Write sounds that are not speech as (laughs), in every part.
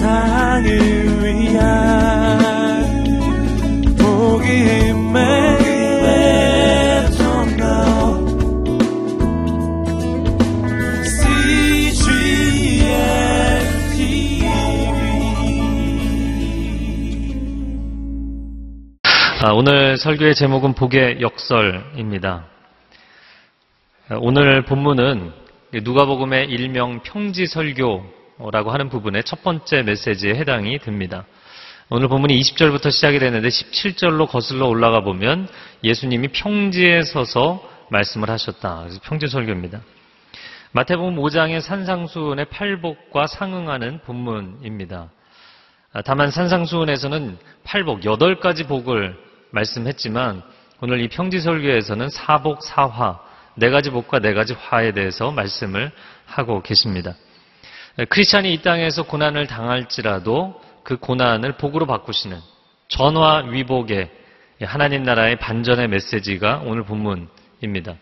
세상을 위한 복음의 아, 오늘 설교의 제목은 복의 역설입니다. 아, 오늘 본문은 누가복음의 일명 평지 설교 라고 하는 부분의 첫 번째 메시지에 해당이 됩니다. 오늘 본문이 20절부터 시작이 되는데 17절로 거슬러 올라가 보면 예수님이 평지에 서서 말씀을 하셨다. 평지 설교입니다. 마태복음 5장의 산상수훈의 팔복과 상응하는 본문입니다. 아, 다만 산상수훈에서는 팔복, 여덟 가지 복을 말씀했지만 오늘 이 평지 설교에서는 사복, 사화, 네 가지 복과 네 가지 화에 대해서 말씀을 하고 계십니다. 크리스찬이 이 땅에서 고난을 당할지라도 그 고난을 복으로 바꾸시는 전화 위복의 하나님 나라의 반전의 메시지가 오늘 본문입니다.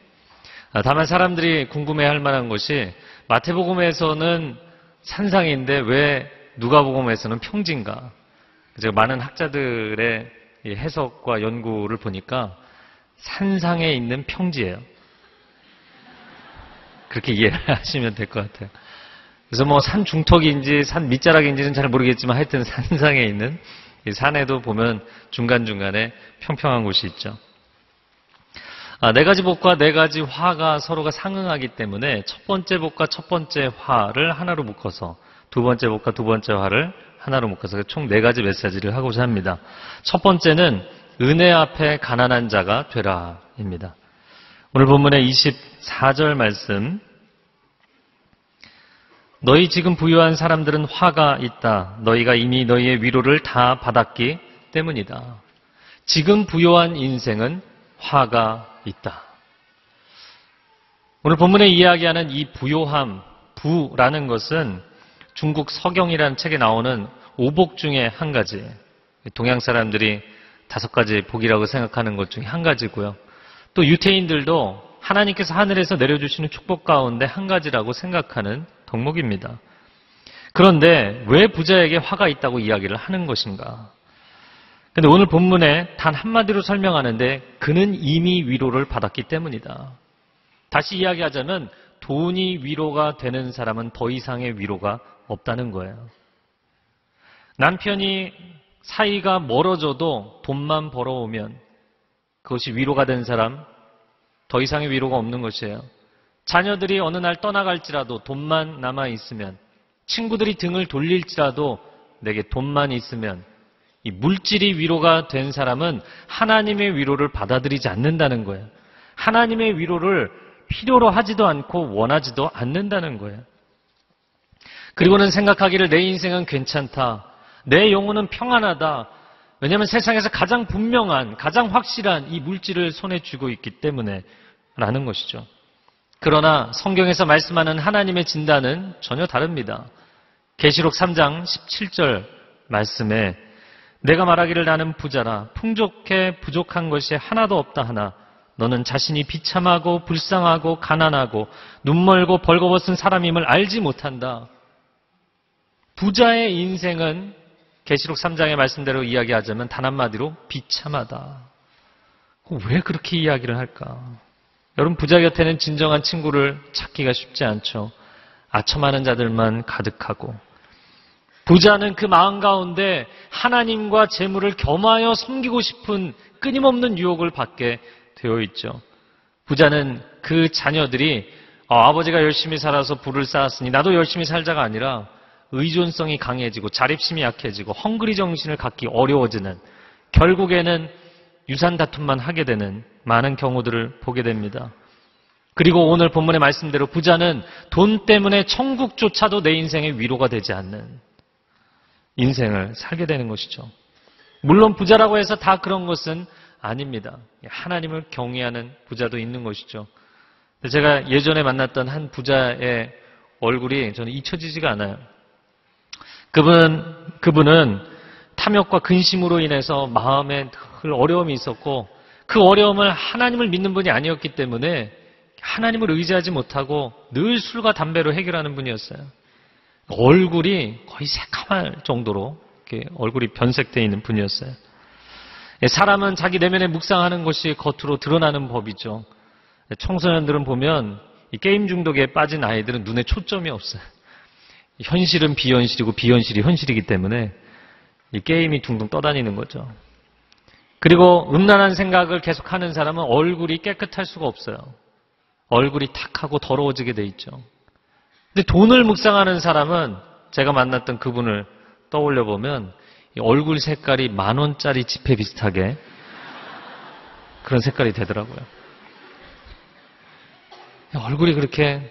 아, 다만 사람들이 궁금해할 만한 것이 마태복음에서는 산상인데 왜 누가복음에서는 평지인가? 제가 많은 학자들의 이 해석과 연구를 보니까 산상에 있는 평지예요. 그렇게 이해를 하시면 될 것 같아요. 그래서 뭐 산 중턱인지 산 밑자락인지는 잘 모르겠지만 하여튼 산상에 있는 이 산에도 보면 중간중간에 평평한 곳이 있죠. 아, 네 가지 복과 네 가지 화가 서로가 상응하기 때문에 첫 번째 복과 첫 번째 화를 하나로 묶어서 두 번째 복과 두 번째 화를 하나로 묶어서 총 네 가지 메시지를 하고자 합니다. 첫 번째는 은혜 앞에 가난한 자가 되라입니다. 오늘 본문의 24절 말씀 너희 지금 부유한 사람들은 화가 있다. 너희가 이미 너희의 위로를 다 받았기 때문이다. 지금 부유한 인생은 화가 있다. 오늘 본문에 이야기하는 이 부요함, 부라는 것은 중국 서경이라는 책에 나오는 오복 중에 한 가지. 동양 사람들이 다섯 가지 복이라고 생각하는 것 중에 한 가지고요. 또 유태인들도 하나님께서 하늘에서 내려주시는 축복 가운데 한 가지라고 생각하는 덕목입니다. 그런데 왜 부자에게 화가 있다고 이야기를 하는 것인가? 근데 오늘 본문에 단 한마디로 설명하는데 그는 이미 위로를 받았기 때문이다. 다시 이야기하자면 돈이 위로가 되는 사람은 더 이상의 위로가 없다는 거예요. 남편이 사이가 멀어져도 돈만 벌어오면 그것이 위로가 된 사람 더 이상의 위로가 없는 것이에요. 자녀들이 어느 날 떠나갈지라도 돈만 남아 있으면 친구들이 등을 돌릴지라도 내게 돈만 있으면 이 물질이 위로가 된 사람은 하나님의 위로를 받아들이지 않는다는 거예요. 하나님의 위로를 필요로 하지도 않고 원하지도 않는다는 거예요. 그리고는 생각하기를 내 인생은 괜찮다. 내 영혼은 평안하다. 왜냐하면 세상에서 가장 분명한, 가장 확실한 이 물질을 손에 쥐고 있기 때문에 라는 것이죠. 그러나 성경에서 말씀하는 하나님의 진단은 전혀 다릅니다. 계시록 3장 17절 말씀에 내가 말하기를 나는 부자라 풍족해 부족한 것이 하나도 없다 하나 너는 자신이 비참하고 불쌍하고 가난하고 눈멀고 벌거벗은 사람임을 알지 못한다. 부자의 인생은 계시록 3장의 말씀대로 이야기하자면 단 한마디로 비참하다. 왜 그렇게 이야기를 할까? 여러분 부자 곁에는 진정한 친구를 찾기가 쉽지 않죠. 아첨하는 자들만 가득하고 부자는 그 마음 가운데 하나님과 재물을 겸하여 섬기고 싶은 끊임없는 유혹을 받게 되어 있죠. 부자는 그 자녀들이 어, 아버지가 열심히 살아서 부를 쌓았으니 나도 열심히 살자가 아니라 의존성이 강해지고 자립심이 약해지고 헝그리 정신을 갖기 어려워지는 결국에는 유산 다툼만 하게 되는 많은 경우들을 보게 됩니다. 그리고 오늘 본문의 말씀대로 부자는 돈 때문에 천국조차도 내 인생의 위로가 되지 않는 인생을 살게 되는 것이죠. 물론 부자라고 해서 다 그런 것은 아닙니다. 하나님을 경외하는 부자도 있는 것이죠. 제가 예전에 만났던 한 부자의 얼굴이 저는 잊혀지지가 않아요. 그분, 그분은 탐욕과 근심으로 인해서 마음에 늘 어려움이 있었고 그 어려움을 하나님을 믿는 분이 아니었기 때문에 하나님을 의지하지 못하고 늘 술과 담배로 해결하는 분이었어요. 얼굴이 거의 새카말 정도로 얼굴이 변색되어 있는 분이었어요. 예, 사람은 자기 내면에 묵상하는 것이 겉으로 드러나는 법이죠. 예, 청소년들은 보면 이 게임 중독에 빠진 아이들은 눈에 초점이 없어요. 현실은 비현실이고 비현실이 현실이기 때문에 이 게임이 둥둥 떠다니는 거죠. 그리고 음란한 생각을 계속하는 사람은 얼굴이 깨끗할 수가 없어요. 얼굴이 탁하고 더러워지게 돼 있죠. 근데 돈을 묵상하는 사람은 제가 만났던 그분을 떠올려 보면 이 얼굴 색깔이 만 원짜리 지폐 비슷하게 그런 색깔이 되더라고요. 얼굴이 그렇게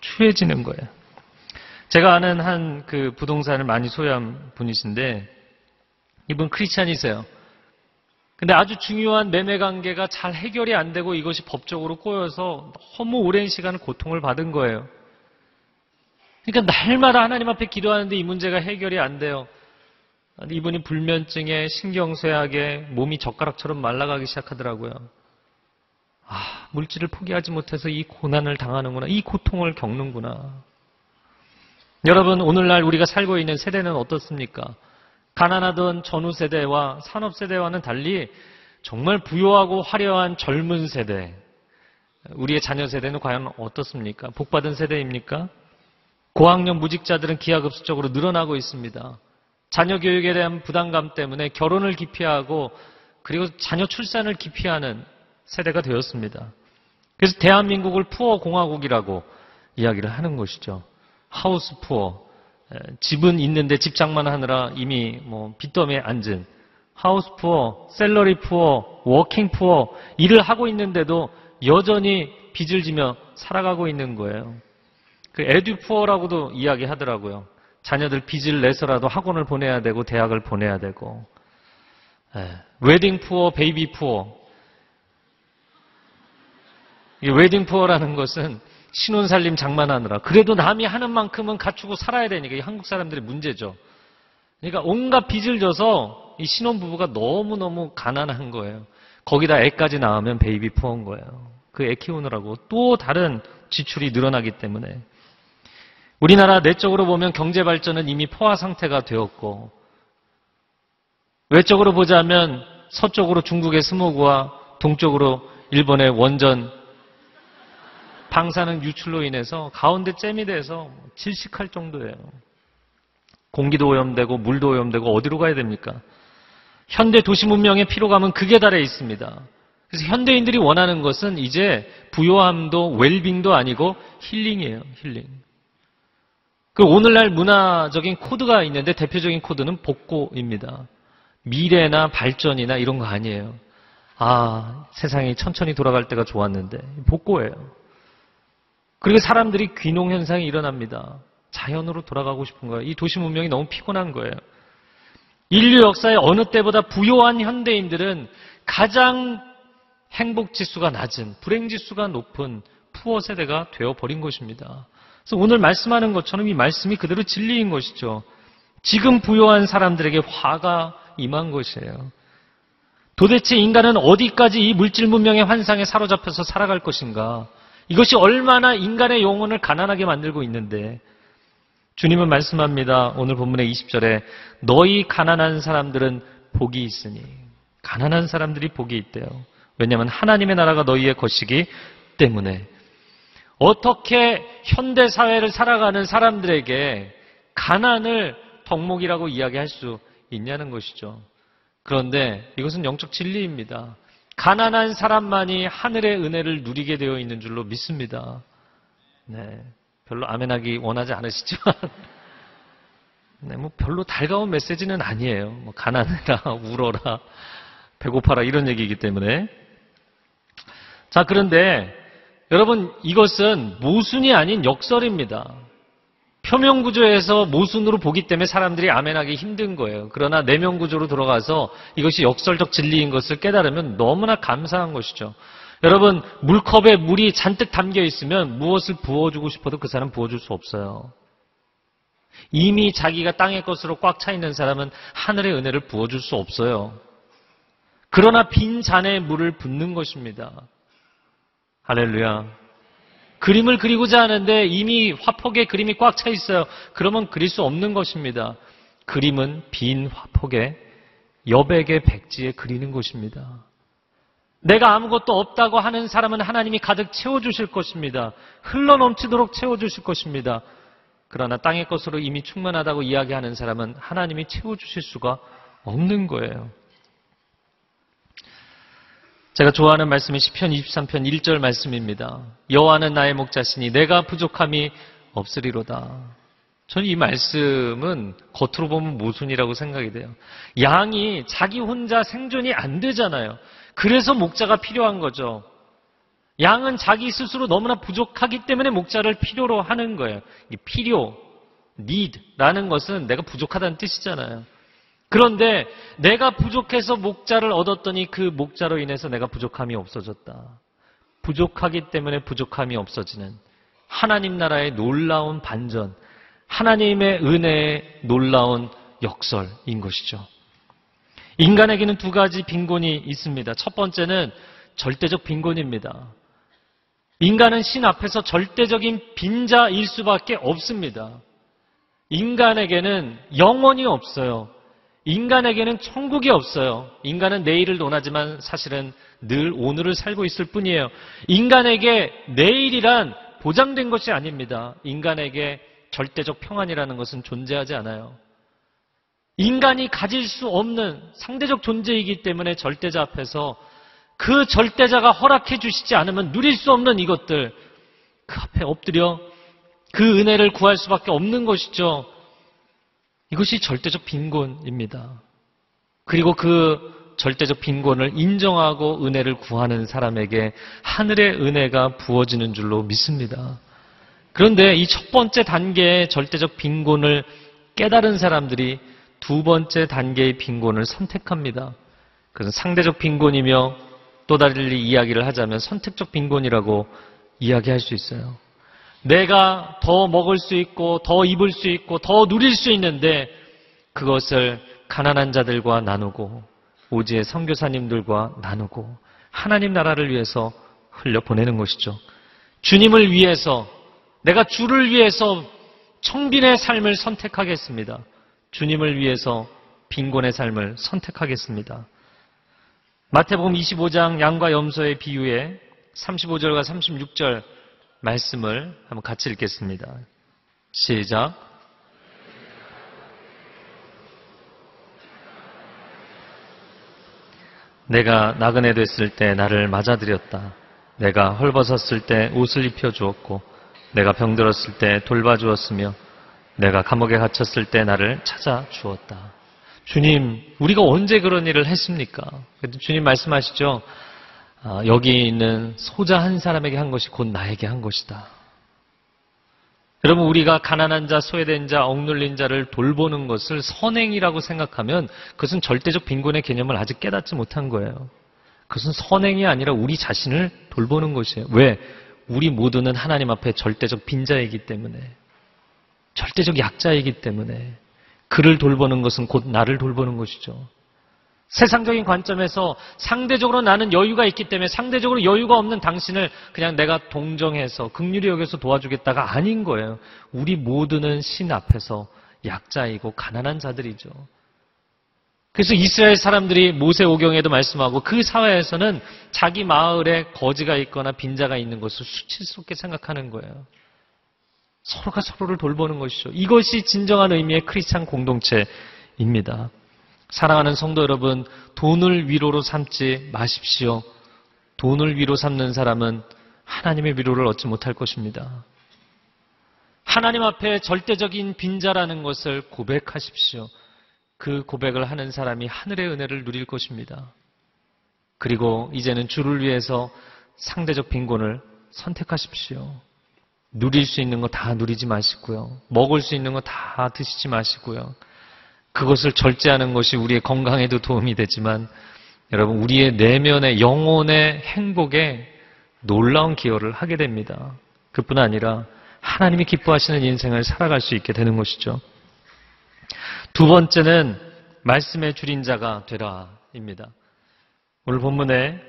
추해지는 거예요. 제가 아는 한 그 부동산을 많이 소유한 분이신데 이분 크리스찬이세요. 근데 아주 중요한 매매 관계가 잘 해결이 안 되고 이것이 법적으로 꼬여서 너무 오랜 시간 고통을 받은 거예요. 그러니까 날마다 하나님 앞에 기도하는데 이 문제가 해결이 안 돼요. 이분이 불면증에 신경쇠약에 몸이 젓가락처럼 말라가기 시작하더라고요. 아, 물질을 포기하지 못해서 이 고난을 당하는구나. 이 고통을 겪는구나. 여러분, 오늘날 우리가 살고 있는 세대는 어떻습니까? 가난하던 전후 세대와 산업 세대와는 달리 정말 부유하고 화려한 젊은 세대. 우리의 자녀 세대는 과연 어떻습니까? 복받은 세대입니까? 고학년 무직자들은 기하급수적으로 늘어나고 있습니다. 자녀 교육에 대한 부담감 때문에 결혼을 기피하고 그리고 자녀 출산을 기피하는 세대가 되었습니다. 그래서 대한민국을 푸어 공화국이라고 이야기를 하는 것이죠. 하우스 푸어. 에, 집은 있는데 집장만 하느라 이미 뭐 빚더미에 앉은 하우스 푸어, 셀러리 푸어, 워킹 푸어 일을 하고 있는데도 여전히 빚을 지며 살아가고 있는 거예요. 그 에듀 푸어라고도 이야기하더라고요. 자녀들 빚을 내서라도 학원을 보내야 되고 대학을 보내야 되고 에, 웨딩 푸어, 베이비 푸어. 이 웨딩 푸어라는 것은 신혼 살림 장만하느라 그래도 남이 하는 만큼은 갖추고 살아야 되니까 이 한국 사람들의 문제죠. 그러니까 온갖 빚을 져서 이 신혼 부부가 너무 너무 가난한 거예요. 거기다 애까지 낳으면 베이비 푸어인 거예요. 그 애 키우느라고 또 다른 지출이 늘어나기 때문에 우리나라 내적으로 보면 경제 발전은 이미 포화 상태가 되었고 외적으로 보자면 서쪽으로 중국의 스모그와 동쪽으로 일본의 원전 방사능 유출로 인해서 가운데 잼이 돼서 질식할 정도예요. 공기도 오염되고 물도 오염되고 어디로 가야 됩니까? 현대 도시 문명의 피로감은 극에 달해 있습니다. 그래서 현대인들이 원하는 것은 이제 부요함도 웰빙도 아니고 힐링이에요. 힐링. 그 오늘날 문화적인 코드가 있는데 대표적인 코드는 복고입니다. 미래나 발전이나 이런 거 아니에요. 아, 세상이 천천히 돌아갈 때가 좋았는데 복고예요. 그리고 사람들이 귀농 현상이 일어납니다. 자연으로 돌아가고 싶은 거예요. 이 도시 문명이 너무 피곤한 거예요. 인류 역사의 어느 때보다 부요한 현대인들은 가장 행복 지수가 낮은 불행 지수가 높은 푸어 세대가 되어 버린 것입니다. 그래서 오늘 말씀하는 것처럼 이 말씀이 그대로 진리인 것이죠. 지금 부요한 사람들에게 화가 임한 것이에요. 도대체 인간은 어디까지 이 물질 문명의 환상에 사로잡혀서 살아갈 것인가? 이것이 얼마나 인간의 영혼을 가난하게 만들고 있는데 주님은 말씀합니다. 오늘 본문의 20절에 너희 가난한 사람들은 복이 있으니 가난한 사람들이 복이 있대요. 왜냐하면 하나님의 나라가 너희의 것이기 때문에 어떻게 현대 사회를 살아가는 사람들에게 가난을 덕목이라고 이야기할 수 있냐는 것이죠. 그런데 이것은 영적 진리입니다. 가난한 사람만이 하늘의 은혜를 누리게 되어 있는 줄로 믿습니다. 네. 별로 아멘하기 원하지 않으시지만, (laughs) 네, 뭐 별로 달가운 메시지는 아니에요. 뭐 가난해라, (laughs) 울어라, 배고파라 이런 얘기이기 때문에. 자, 그런데 여러분 이것은 모순이 아닌 역설입니다. 표면 구조에서 모순으로 보기 때문에 사람들이 아멘하기 힘든 거예요. 그러나 내면 구조로 들어가서 이것이 역설적 진리인 것을 깨달으면 너무나 감사한 것이죠. 여러분 물컵에 물이 잔뜩 담겨 있으면 무엇을 부어주고 싶어도 그 사람 부어줄 수 없어요. 이미 자기가 땅의 것으로 꽉 차 있는 사람은 하늘의 은혜를 부어줄 수 없어요. 그러나 빈 잔에 물을 붓는 것입니다. 할렐루야. 그림을 그리고자 하는데 이미 화폭에 그림이 꽉 차 있어요. 그러면 그릴 수 없는 것입니다. 그림은 빈 화폭에 여백의 백지에 그리는 것입니다. 내가 아무것도 없다고 하는 사람은 하나님이 가득 채워주실 것입니다. 흘러 넘치도록 채워주실 것입니다. 그러나 땅의 것으로 이미 충만하다고 이야기하는 사람은 하나님이 채워주실 수가 없는 거예요. 제가 좋아하는 말씀이 시편 23편 1절 말씀입니다. 여호와는 나의 목자시니 내가 부족함이 없으리로다. 저는 이 말씀은 겉으로 보면 모순이라고 생각이 돼요. 양이 자기 혼자 생존이 안 되잖아요. 그래서 목자가 필요한 거죠. 양은 자기 스스로 너무나 부족하기 때문에 목자를 필요로 하는 거예요. 이 필요, need라는 것은 내가 부족하다는 뜻이잖아요. 그런데 내가 부족해서 목자를 얻었더니 그 목자로 인해서 내가 부족함이 없어졌다. 부족하기 때문에 부족함이 없어지는 하나님 나라의 놀라운 반전, 하나님의 은혜의 놀라운 역설인 것이죠. 인간에게는 두 가지 빈곤이 있습니다. 첫 번째는 절대적 빈곤입니다. 인간은 신 앞에서 절대적인 빈자일 수밖에 없습니다. 인간에게는 영원히 없어요. 인간에게는 천국이 없어요. 인간은 내일을 논하지만 사실은 늘 오늘을 살고 있을 뿐이에요. 인간에게 내일이란 보장된 것이 아닙니다. 인간에게 절대적 평안이라는 것은 존재하지 않아요. 인간이 가질 수 없는 상대적 존재이기 때문에 절대자 앞에서 그 절대자가 허락해 주시지 않으면 누릴 수 없는 이것들 그 앞에 엎드려 그 은혜를 구할 수밖에 없는 것이죠. 이것이 절대적 빈곤입니다. 그리고 그 절대적 빈곤을 인정하고 은혜를 구하는 사람에게 하늘의 은혜가 부어지는 줄로 믿습니다. 그런데 이 첫 번째 단계의 절대적 빈곤을 깨달은 사람들이 두 번째 단계의 빈곤을 선택합니다. 그래서 상대적 빈곤이며 또 달리 이야기를 하자면 선택적 빈곤이라고 이야기할 수 있어요. 내가 더 먹을 수 있고 더 입을 수 있고 더 누릴 수 있는데 그것을 가난한 자들과 나누고 오지의 선교사님들과 나누고 하나님 나라를 위해서 흘려 보내는 것이죠. 주님을 위해서 내가 주를 위해서 청빈의 삶을 선택하겠습니다. 주님을 위해서 빈곤의 삶을 선택하겠습니다. 마태복음 25장 양과 염소의 비유에 35절과 36절 말씀을 한번 같이 읽겠습니다. 시작. 내가 나그네 됐을 때 나를 맞아들였다. 내가 헐벗었을 때 옷을 입혀 주었고, 내가 병들었을 때 돌봐 주었으며, 내가 감옥에 갇혔을 때 나를 찾아 주었다. 주님, 우리가 언제 그런 일을 했습니까? 주님 말씀하시죠. 아, 여기 있는 소자 한 사람에게 한 것이 곧 나에게 한 것이다. 여러분, 우리가 가난한 자, 소외된 자, 억눌린 자를 돌보는 것을 선행이라고 생각하면 그것은 절대적 빈곤의 개념을 아직 깨닫지 못한 거예요. 그것은 선행이 아니라 우리 자신을 돌보는 것이에요. 왜? 우리 모두는 하나님 앞에 절대적 빈자이기 때문에. 절대적 약자이기 때문에. 그를 돌보는 것은 곧 나를 돌보는 것이죠. 세상적인 관점에서 상대적으로 나는 여유가 있기 때문에 상대적으로 여유가 없는 당신을 그냥 내가 동정해서 극률이 여겨서 도와주겠다가 아닌 거예요. 우리 모두는 신 앞에서 약자이고 가난한 자들이죠. 그래서 이스라엘 사람들이 모세 오경에도 말씀하고 그 사회에서는 자기 마을에 거지가 있거나 빈자가 있는 것을 수치스럽게 생각하는 거예요. 서로가 서로를 돌보는 것이죠. 이것이 진정한 의미의 크리스찬 공동체입니다. 사랑하는 성도 여러분, 돈을 위로로 삼지 마십시오. 돈을 위로 삼는 사람은 하나님의 위로를 얻지 못할 것입니다. 하나님 앞에 절대적인 빈자라는 것을 고백하십시오. 그 고백을 하는 사람이 하늘의 은혜를 누릴 것입니다. 그리고 이제는 주를 위해서 상대적 빈곤을 선택하십시오. 누릴 수 있는 거 다 누리지 마시고요. 먹을 수 있는 거 다 드시지 마시고요. 그것을 절제하는 것이 우리의 건강에도 도움이 되지만 여러분 우리의 내면의 영혼의 행복에 놀라운 기여를 하게 됩니다. 그뿐 아니라 하나님이 기뻐하시는 인생을 살아갈 수 있게 되는 것이죠. 두 번째는 말씀의 줄인 자가 되라입니다. 오늘 본문에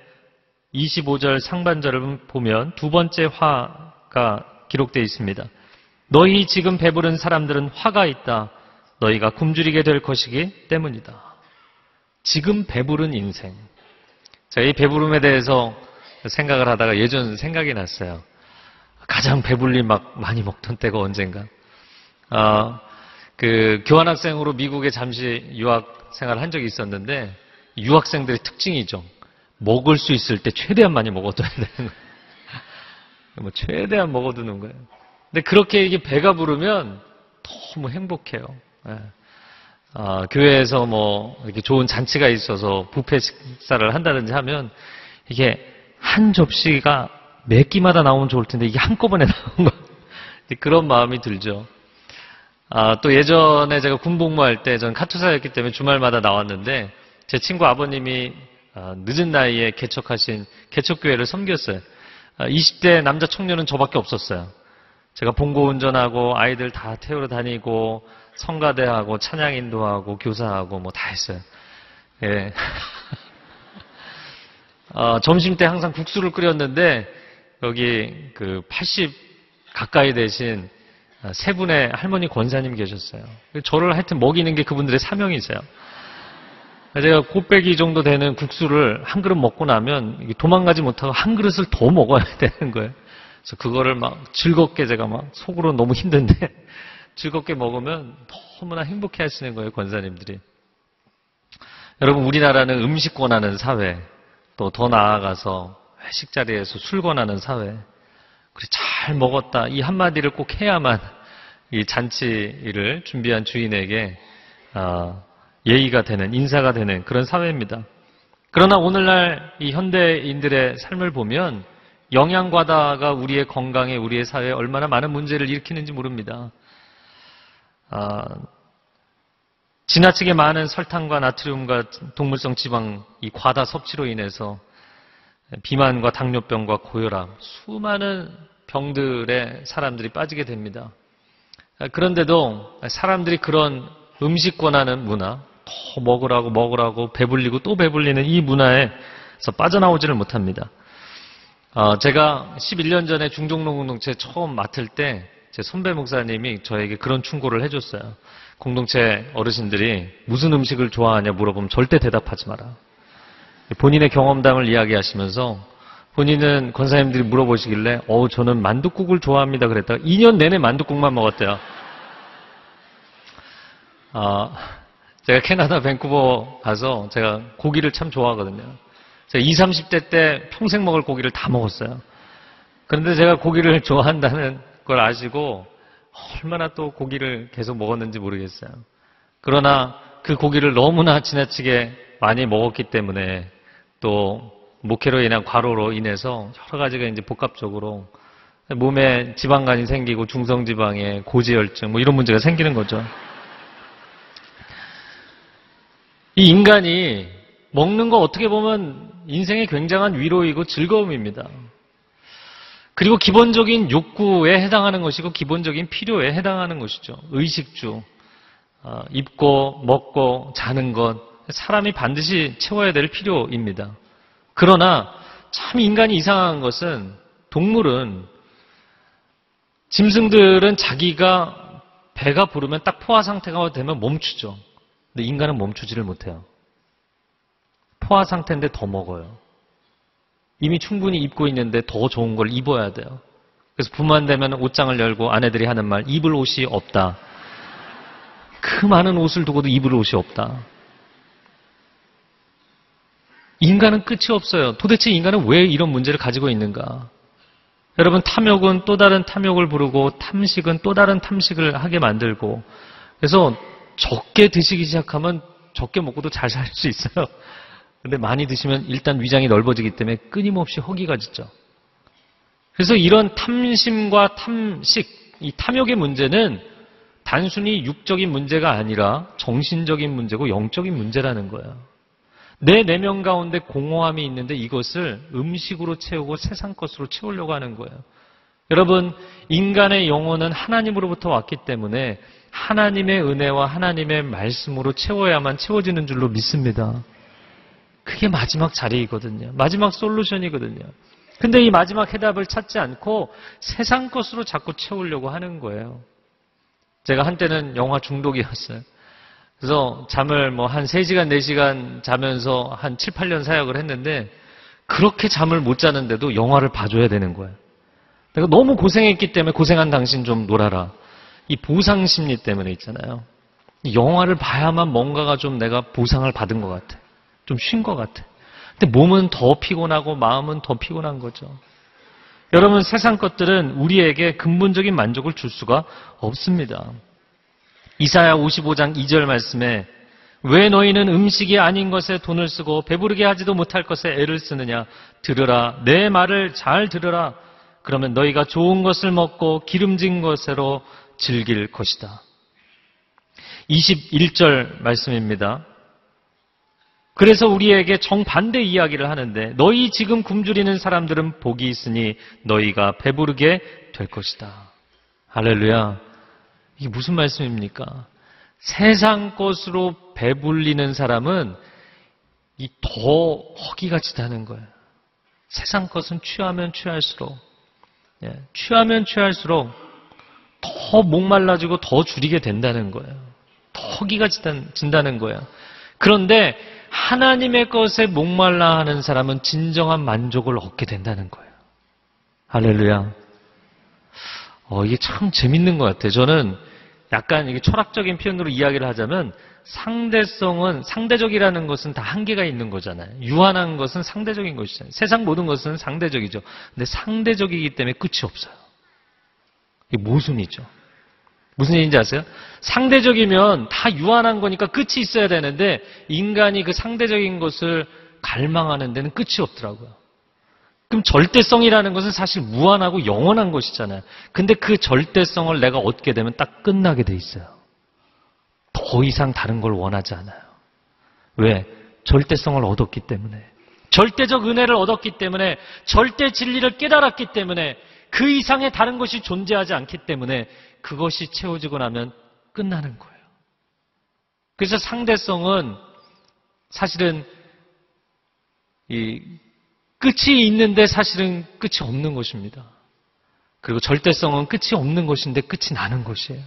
25절 상반절을 보면 두 번째 화 화가 기록되어 있습니다. 너희 지금 배부른 사람들은 화가 있다. 너희가 굶주리게 될 것이기 때문이다. 지금 배부른 인생. 제가 이 배부름에 대해서 생각을 하다가 예전 생각이 났어요. 가장 배불리 막 많이 먹던 때가 언젠가. 아, 그 교환학생으로 미국에 잠시 유학 생활을 한 적이 있었는데 유학생들의 특징이죠. 먹을 수 있을 때 최대한 많이 먹어둬야 되는 거예요. (laughs) 뭐 최대한 먹어두는 거예요. 근데 그렇게 이게 배가 부르면 너무 행복해요. 예. 아, 교회에서 뭐 이렇게 좋은 잔치가 있어서 부페 식사를 한다든지 하면 이게 한 접시가 몇 끼마다 나오면 좋을 텐데 이게 한꺼번에 (laughs) 나온 거 그런 마음이 들죠. 아, 또 예전에 제가 군복무할 때전 카투사였기 때문에 주말마다 나왔는데 제 친구 아버님이 아, 늦은 나이에 개척하신 개척교회를 섬겼어요. 아, 20대 남자 청년은 저밖에 없었어요. 제가 봉고 운전하고 아이들 다 태우러 다니고 성가대하고 찬양 인도하고 교사하고 뭐 다 했어요. 예. (laughs) 어, 점심 때 항상 국수를 끓였는데 여기 그 80 가까이 되신 세 분의 할머니 권사님 계셨어요. 저를 하여튼 먹이는 게 그분들의 사명이세요. 제가 곱빼기 정도 되는 국수를 한 그릇 먹고 나면 도망가지 못하고 한 그릇을 더 먹어야 (laughs) 되는 거예요. 그래서 그거를 막 즐겁게 제가 막 속으로 너무 힘든데 즐겁게 먹으면 너무나 행복해 하시는 거예요, 권사님들이. 여러분, 우리나라는 음식 권하는 사회, 또 더 나아가서 회식 자리에서 술 권하는 사회. 그래, 잘 먹었다. 이 한마디를 꼭 해야만 이 잔치를 준비한 주인에게 아, 예의가 되는, 인사가 되는 그런 사회입니다. 그러나 오늘날 이 현대인들의 삶을 보면 영양과다가 우리의 건강에, 우리의 사회에 얼마나 많은 문제를 일으키는지 모릅니다. 아, 지나치게 많은 설탕과 나트륨과 동물성 지방 이 과다 섭취로 인해서 비만과 당뇨병과 고혈압 수많은 병들에 사람들이 빠지게 됩니다. 그런데도 사람들이 그런 음식 권하는 문화, 더 먹으라고 먹으라고 배불리고 또 배불리는 이 문화에서 빠져나오지를 못합니다. 어, 제가 11년 전에 중종로 공동체 처음 맡을 때 제 선배 목사님이 저에게 그런 충고를 해줬어요. 공동체 어르신들이 무슨 음식을 좋아하냐 물어보면 절대 대답하지 마라. 본인의 경험담을 이야기하시면서 본인은 권사님들이 물어보시길래 어우 저는 만둣국을 좋아합니다 그랬다가 2년 내내 만둣국만 먹었대요. 아, 제가 캐나다 밴쿠버 가서 제가 고기를 참 좋아하거든요. 제가 20, 30대 때 평생 먹을 고기를 다 먹었어요. 그런데 제가 고기를 (laughs) 좋아한다는 걸 아시고 얼마나 또 고기를 계속 먹었는지 모르겠어요. 그러나 그 고기를 너무나 지나치게 많이 먹었기 때문에 또 목회로 인한 과로로 인해서 여러 가지가 이제 복합적으로 몸에 지방간이 생기고 중성지방에 고지혈증 뭐 이런 문제가 생기는 거죠. 이 인간이 먹는 거 어떻게 보면 인생의 굉장한 위로이고 즐거움입니다. 그리고 기본적인 욕구에 해당하는 것이고 기본적인 필요에 해당하는 것이죠. 의식주, 어, 입고 먹고 자는 것 사람이 반드시 채워야 될 필요입니다. 그러나 참 인간이 이상한 것은 동물은 짐승들은 자기가 배가 부르면 딱 포화 상태가 되면 멈추죠. 근데 인간은 멈추지를 못해요. 포화 상태인데 더 먹어요. 이미 충분히 입고 있는데 더 좋은 걸 입어야 돼요. 그래서 봄만 되면 옷장을 열고 아내들이 하는 말, 입을 옷이 없다. 그 많은 옷을 두고도 입을 옷이 없다. 인간은 끝이 없어요. 도대체 인간은 왜 이런 문제를 가지고 있는가? 여러분, 탐욕은 또 다른 탐욕을 부르고, 탐식은 또 다른 탐식을 하게 만들고, 그래서 적게 드시기 시작하면 적게 먹고도 잘 살 수 있어요. 근데 많이 드시면 일단 위장이 넓어지기 때문에 끊임없이 허기가 짖죠. 그래서 이런 탐심과 탐식, 이 탐욕의 문제는 단순히 육적인 문제가 아니라 정신적인 문제고 영적인 문제라는 거예요. 내 내면 가운데 공허함이 있는데 이것을 음식으로 채우고 세상 것으로 채우려고 하는 거예요. 여러분, 인간의 영혼은 하나님으로부터 왔기 때문에 하나님의 은혜와 하나님의 말씀으로 채워야만 채워지는 줄로 믿습니다. 그게 마지막 자리이거든요. 마지막 솔루션이거든요. 근데 이 마지막 해답을 찾지 않고 세상 것으로 자꾸 채우려고 하는 거예요. 제가 한때는 영화 중독이었어요. 그래서 잠을 뭐 한 3시간, 4시간 자면서 한 7, 8년 사역을 했는데 그렇게 잠을 못 자는데도 영화를 봐줘야 되는 거예요. 내가 너무 고생했기 때문에 고생한 당신 좀 놀아라. 이 보상 심리 때문에 있잖아요. 이 영화를 봐야만 뭔가가 좀 내가 보상을 받은 것 같아. 좀 쉰 것 같아. 근데 몸은 더 피곤하고 마음은 더 피곤한 거죠. 여러분 세상 것들은 우리에게 근본적인 만족을 줄 수가 없습니다. 이사야 55장 2절 말씀에 왜 너희는 음식이 아닌 것에 돈을 쓰고 배부르게 하지도 못할 것에 애를 쓰느냐 들으라 내 말을 잘 들으라 그러면 너희가 좋은 것을 먹고 기름진 것으로 즐길 것이다. 21절 말씀입니다. 그래서 우리에게 정반대 이야기를 하는데 너희 지금 굶주리는 사람들은 복이 있으니 너희가 배부르게 될 것이다. 할렐루야. 이게 무슨 말씀입니까? 세상 것으로 배불리는 사람은 이 더 허기가 지다는 거예요. 세상 것은 취하면 취할수록 예, 취하면 취할수록 더 목말라지고 더 줄이게 된다는 거예요. 더 허기가 진다는 거예요. 그런데 하나님의 것에 목말라 하는 사람은 진정한 만족을 얻게 된다는 거예요. 할렐루야. 어, 이게 참 재밌는 것 같아요. 저는 약간 이게 철학적인 표현으로 이야기를 하자면 상대성은 상대적이라는 것은 다 한계가 있는 거잖아요. 유한한 것은 상대적인 것이잖아요. 세상 모든 것은 상대적이죠. 근데 상대적이기 때문에 끝이 없어요. 이게 모순이죠. 무슨 얘기인지 아세요? 상대적이면 다 유한한 거니까 끝이 있어야 되는데 인간이 그 상대적인 것을 갈망하는 데는 끝이 없더라고요. 그럼 절대성이라는 것은 사실 무한하고 영원한 것이잖아요. 근데 그 절대성을 내가 얻게 되면 딱 끝나게 돼 있어요. 더 이상 다른 걸 원하지 않아요. 왜? 절대성을 얻었기 때문에. 절대적 은혜를 얻었기 때문에, 절대 진리를 깨달았기 때문에, 그 이상의 다른 것이 존재하지 않기 때문에, 그것이 채워지고 나면 끝나는 거예요. 그래서 상대성은 사실은 이 끝이 있는데 사실은 끝이 없는 것입니다. 그리고 절대성은 끝이 없는 것인데 끝이 나는 것이에요.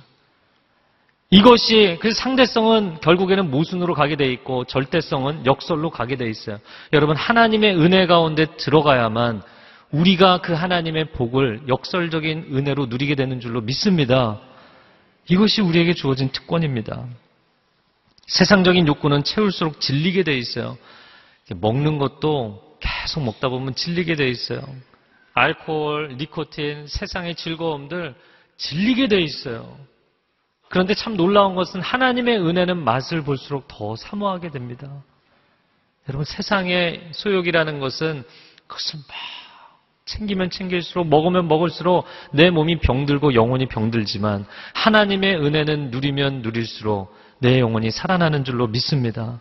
이것이 그 상대성은 결국에는 모순으로 가게 돼 있고 절대성은 역설로 가게 돼 있어요. 여러분 하나님의 은혜 가운데 들어가야만 우리가 그 하나님의 복을 역설적인 은혜로 누리게 되는 줄로 믿습니다. 이것이 우리에게 주어진 특권입니다. 세상적인 욕구는 채울수록 질리게 돼 있어요. 먹는 것도 계속 먹다 보면 질리게 돼 있어요. 알코올, 니코틴, 세상의 즐거움들 질리게 돼 있어요. 그런데 참 놀라운 것은 하나님의 은혜는 맛을 볼수록 더 사모하게 됩니다. 여러분 세상의 소욕이라는 것은 그것을 막 챙기면 챙길수록 먹으면 먹을수록 내 몸이 병들고 영혼이 병들지만 하나님의 은혜는 누리면 누릴수록 내 영혼이 살아나는 줄로 믿습니다.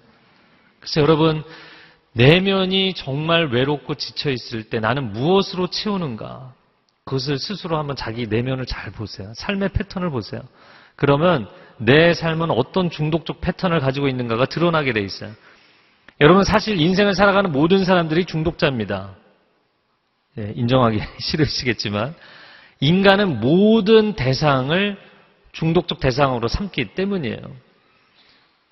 그래서 여러분 내면이 정말 외롭고 지쳐 있을 때 나는 무엇으로 채우는가? 그것을 스스로 한번 자기 내면을 잘 보세요. 삶의 패턴을 보세요. 그러면 내 삶은 어떤 중독적 패턴을 가지고 있는가가 드러나게 돼 있어요. 여러분 사실 인생을 살아가는 모든 사람들이 중독자입니다. 예, 인정하기 (laughs) 싫으시겠지만 인간은 모든 대상을 중독적 대상으로 삼기 때문이에요.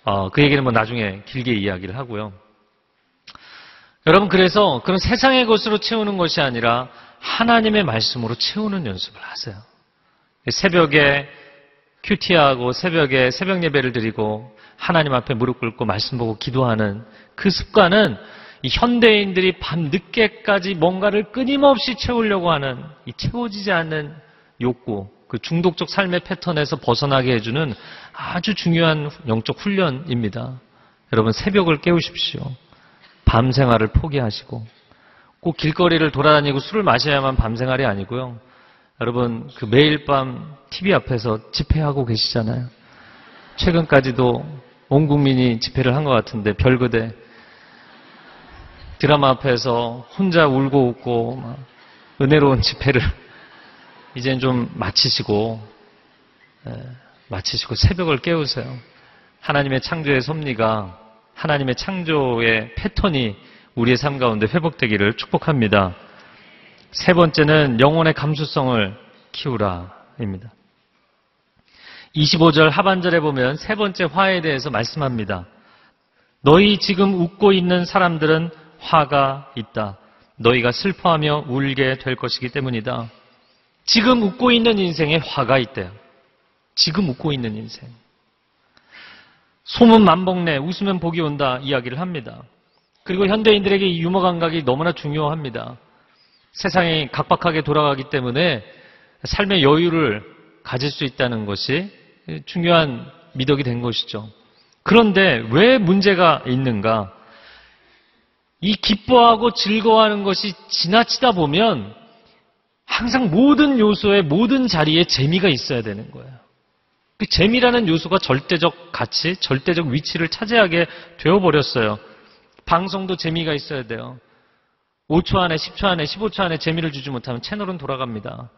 어, 그 얘기는 뭐 나중에 길게 이야기를 하고요. 여러분 그래서 그런 세상의 것으로 채우는 것이 아니라 하나님의 말씀으로 채우는 연습을 하세요. 새벽에 큐티하고 새벽에 새벽 예배를 드리고 하나님 앞에 무릎 꿇고 말씀 보고 기도하는 그 습관은 이 현대인들이 밤 늦게까지 뭔가를 끊임없이 채우려고 하는 이 채워지지 않는 욕구, 그 중독적 삶의 패턴에서 벗어나게 해주는 아주 중요한 영적 훈련입니다. 여러분 새벽을 깨우십시오. 밤 생활을 포기하시고 꼭 길거리를 돌아다니고 술을 마셔야만 밤 생활이 아니고요. 여러분 그 매일 밤 TV 앞에서 집회하고 계시잖아요. 최근까지도 온 국민이 집회를 한 것 같은데 별그대 드라마 앞에서 혼자 울고 웃고 막 은혜로운 집회를 (laughs) 이젠 좀 마치시고 예, 마치시고 새벽을 깨우세요. 하나님의 창조의 섭리가 하나님의 창조의 패턴이 우리의 삶 가운데 회복되기를 축복합니다. 세 번째는 영혼의 감수성을 키우라입니다. 25절 하반절에 보면 세 번째 화에 대해서 말씀합니다. 너희 지금 웃고 있는 사람들은 화가 있다. 너희가 슬퍼하며 울게 될 것이기 때문이다. 지금 웃고 있는 인생에 화가 있대요. 지금 웃고 있는 인생. 소문 만복내 웃으면 복이 온다 이야기를 합니다. 그리고 현대인들에게 이 유머 감각이 너무나 중요합니다. 세상이 각박하게 돌아가기 때문에 삶의 여유를 가질 수 있다는 것이 중요한 미덕이 된 것이죠. 그런데 왜 문제가 있는가? 이 기뻐하고 즐거워하는 것이 지나치다 보면 항상 모든 요소에 모든 자리에 재미가 있어야 되는 거예요. 그 재미라는 요소가 절대적 가치, 절대적 위치를 차지하게 되어버렸어요. 방송도 재미가 있어야 돼요. 5초 안에, 10초 안에, 15초 안에 재미를 주지 못하면 채널은 돌아갑니다.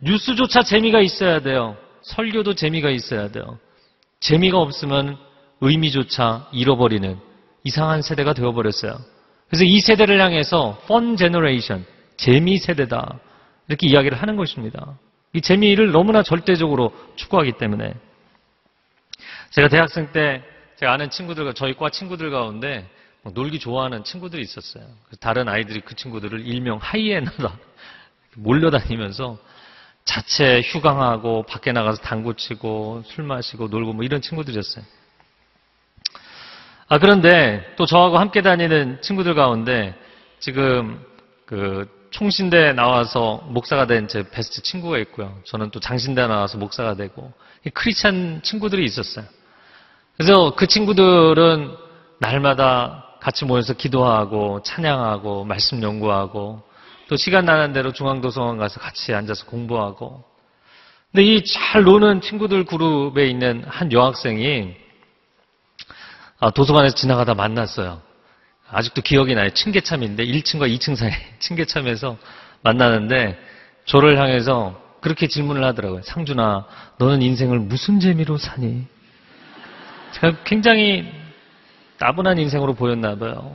뉴스조차 재미가 있어야 돼요. 설교도 재미가 있어야 돼요. 재미가 없으면 의미조차 잃어버리는 이상한 세대가 되어버렸어요. 그래서 이 세대를 향해서 fun generation, 재미 세대다. 이렇게 이야기를 하는 것입니다. 이 재미를 너무나 절대적으로 추구하기 때문에. 제가 대학생 때 제가 아는 친구들과 저희 과 친구들 가운데 뭐 놀기 좋아하는 친구들이 있었어요. 다른 아이들이 그 친구들을 일명 하이에나다 (laughs) 몰려다니면서 자체 휴강하고 밖에 나가서 당구 치고 술 마시고 놀고 뭐 이런 친구들이었어요. 아 그런데 또 저하고 함께 다니는 친구들 가운데 지금 그 총신대 나와서 목사가 된 제 베스트 친구가 있고요. 저는 또 장신대 나와서 목사가 되고 이 크리스찬 친구들이 있었어요. 그래서 그 친구들은 날마다 같이 모여서 기도하고 찬양하고 말씀 연구하고 또 시간 나는 대로 중앙도서관 가서 같이 앉아서 공부하고 근데 이 잘 노는 친구들 그룹에 있는 한 여학생이 아, 도서관에서 지나가다 만났어요. 아직도 기억이 나요. 층계참인데 1층과 2층 사이 층계참에서 만나는데 저를 향해서 그렇게 질문을 하더라고요. 상준아, 너는 인생을 무슨 재미로 사니? 제가 굉장히 따분한 인생으로 보였나 봐요.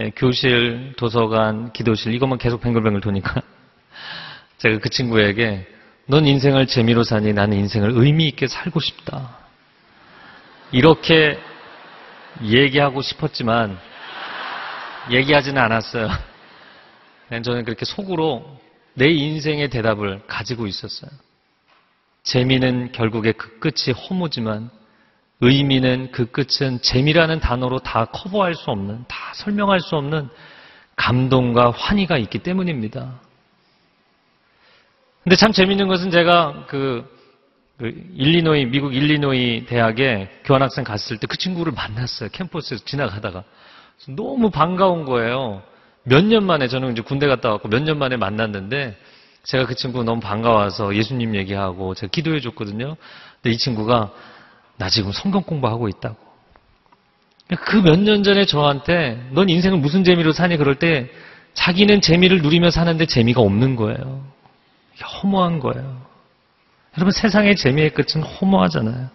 예, 교실, 도서관, 기도실 이것만 계속 뱅글뱅글 도니까 (laughs) 제가 그 친구에게 넌 인생을 재미로 사니 나는 인생을 의미 있게 살고 싶다. 이렇게 얘기하고 싶었지만 얘기하지는 않았어요. 그냥 (laughs) 저는 그렇게 속으로 내 인생의 대답을 가지고 있었어요. 재미는 결국에 그 끝이 허무지만 의미는 그 끝은 재미라는 단어로 다 커버할 수 없는, 다 설명할 수 없는 감동과 환희가 있기 때문입니다. 근데 참 재밌는 것은 제가 그, 그 일리노이, 미국 일리노이 대학에 교환학생 갔을 때 그 친구를 만났어요. 캠퍼스에서 지나가다가. 너무 반가운 거예요. 몇 년 만에, 저는 이제 군대 갔다 왔고 몇 년 만에 만났는데 제가 그 친구 너무 반가워서 예수님 얘기하고 제가 기도해 줬거든요. 근데 이 친구가 나 지금 성경 공부하고 있다고. 그 몇 년 전에 저한테 넌 인생을 무슨 재미로 사니 그럴 때 자기는 재미를 누리며 사는데 재미가 없는 거예요. 허무한 거예요. 여러분 세상의 재미의 끝은 허무하잖아요.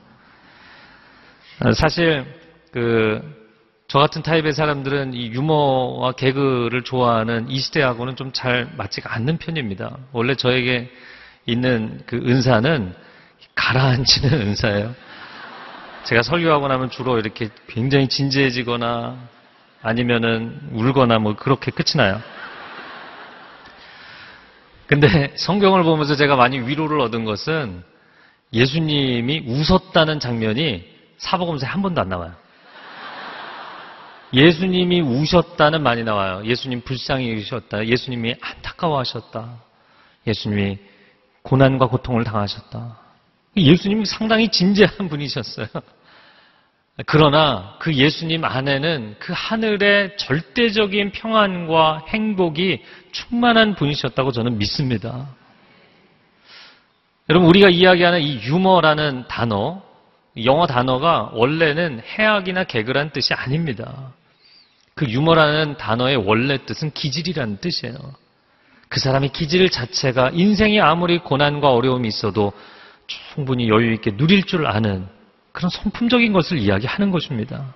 아, 사실 그 저 같은 타입의 사람들은 이 유머와 개그를 좋아하는 이 시대하고는 좀 잘 맞지가 않는 편입니다. 원래 저에게 있는 그 은사는 가라앉히는 (laughs) 은사예요. 제가 설교하고 나면 주로 이렇게 굉장히 진지해지거나 아니면은 울거나 뭐 그렇게 끝이 나요. 근데 성경을 보면서 제가 많이 위로를 얻은 것은 예수님이 웃었다는 장면이 사복음서에 한 번도 안 나와요. 예수님이 우셨다는 많이 나와요. 예수님 불쌍히 여기셨다. 예수님이 안타까워하셨다. 예수님이 고난과 고통을 당하셨다. 예수님이 상당히 진지한 분이셨어요. 그러나 그 예수님 안에는 그 하늘의 절대적인 평안과 행복이 충만한 분이셨다고 저는 믿습니다. 여러분, 우리가 이야기하는 이 유머라는 단어, 영어 단어가 원래는 해악이나 개그란 뜻이 아닙니다. 그 유머라는 단어의 원래 뜻은 기질이라는 뜻이에요. 그 사람의 기질 자체가 인생이 아무리 고난과 어려움이 있어도 충분히 여유 있게 누릴 줄 아는 그런 성품적인 것을 이야기하는 것입니다.